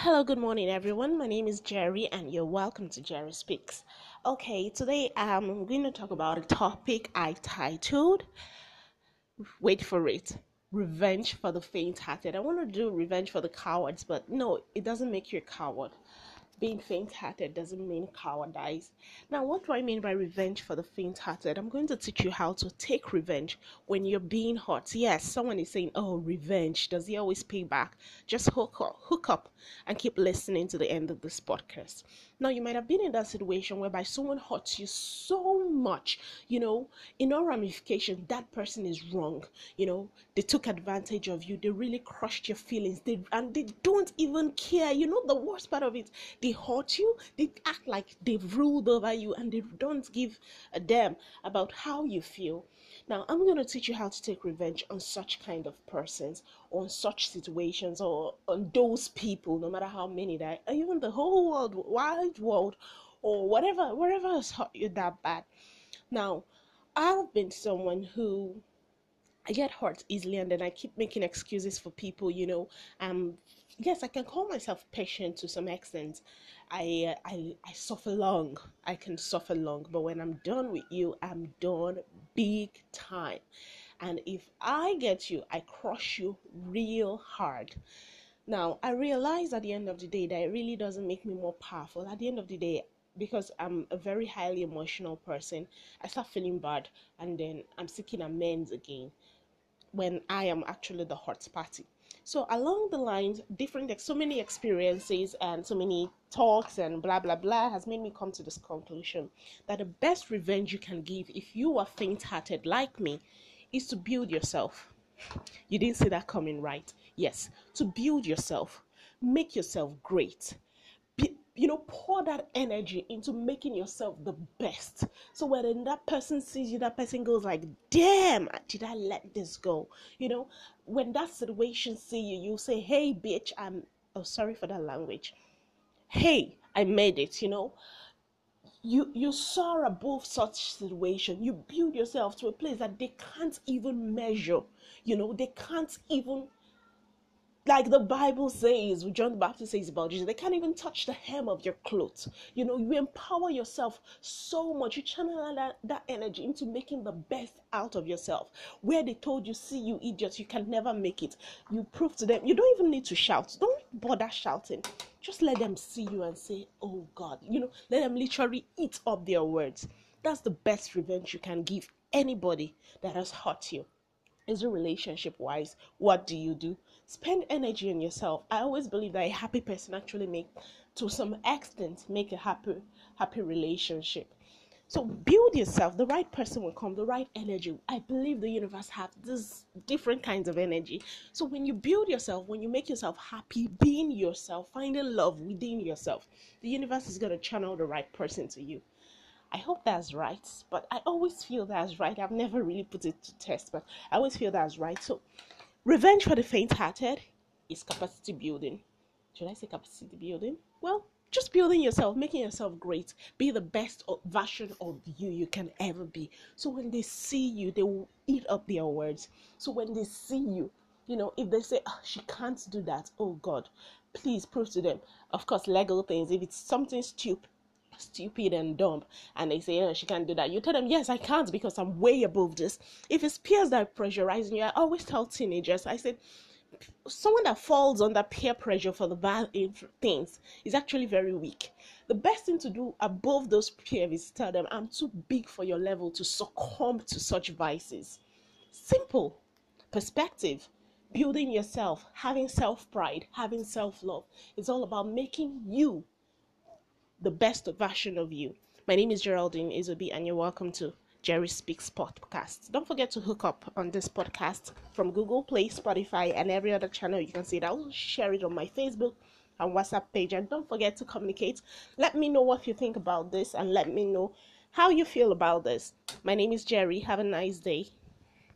Hello, good morning, everyone. My name is Jerry, and you're welcome to Jerry Speaks. Okay, today I'm going to talk about a topic I titled Wait for it Revenge for the Faint Hearted. I want to do revenge for the cowards, but no, it doesn't make you a coward being faint hearted doesn't mean cowardice. Now, what do I mean by revenge for the faint hearted? I'm going to teach you how to take revenge when you're being hurt. Yes, someone is saying, Oh, revenge. Does he always pay back? Just hook up, hook up and keep listening to the end of this podcast. Now, you might have been in that situation whereby someone hurts you so much, you know, in all ramifications, that person is wrong. You know, they took advantage of you, they really crushed your feelings, they and they don't even care. You know, the worst part of it, they hurt you, they act like they've ruled over you, and they don't give a damn about how you feel. Now, I'm going to teach you how to take revenge on such kind of persons, on such situations, or on those people, no matter how many that, even the whole world, wide world, or whatever, wherever has hurt you that bad. Now, I've been someone who I get hurt easily and then I keep making excuses for people, you know. Um yes, I can call myself patient to some extent. I I I suffer long. I can suffer long, but when I'm done with you, I'm done big time. And if I get you, I crush you real hard. Now, I realize at the end of the day that it really doesn't make me more powerful. At the end of the day, because I'm a very highly emotional person, I start feeling bad and then I'm seeking amends again when I am actually the hot party. So along the lines, different so many experiences and so many talks and blah blah blah has made me come to this conclusion that the best revenge you can give if you are faint-hearted like me is to build yourself. You didn't see that coming, right? Yes, to build yourself, make yourself great you know, pour that energy into making yourself the best. So when that person sees you, that person goes like, "Damn, did I let this go?" You know, when that situation see you, you say, "Hey, bitch, I'm oh sorry for that language. Hey, I made it." You know, you you soar above such situation. You build yourself to a place that they can't even measure. You know, they can't even like the Bible says, John the Baptist says about Jesus, they can't even touch the hem of your clothes. You know, you empower yourself so much. You channel that, that energy into making the best out of yourself. Where they told you, see you idiots, you can never make it. You prove to them, you don't even need to shout. Don't bother shouting. Just let them see you and say, oh God. You know, let them literally eat up their words. That's the best revenge you can give anybody that has hurt you is it relationship wise what do you do? Spend energy on yourself. I always believe that a happy person actually make to some extent make a happy happy relationship. So build yourself. The right person will come the right energy. I believe the universe has these different kinds of energy. So when you build yourself when you make yourself happy being yourself finding love within yourself the universe is going to channel the right person to you I hope that's right, but I always feel that's right. I've never really put it to test, but I always feel that's right. So, revenge for the faint hearted is capacity building. Should I say capacity building? Well, just building yourself, making yourself great, be the best version of you you can ever be. So, when they see you, they will eat up their words. So, when they see you, you know, if they say, oh, she can't do that, oh God, please prove to them. Of course, legal things, if it's something stupid, stupid and dumb. And they say oh, she can't do that. You tell them yes i can't because i'm way above this. If it's peers that are pressurizing you i always tell teenagers i said someone that falls under peer pressure for the bad things is actually very weak. The best thing to do above those peers is tell them i'm too big for your level to succumb to such vices. Simple. Perspective. Building yourself having self-pride having self-love. It's all about making you the best version of you. My name is Geraldine Izobi, and you're welcome to Jerry Speaks podcast. Don't forget to hook up on this podcast from Google Play, Spotify, and every other channel you can see it. I'll share it on my Facebook and WhatsApp page. And don't forget to communicate. Let me know what you think about this and let me know how you feel about this. My name is Jerry. Have a nice day.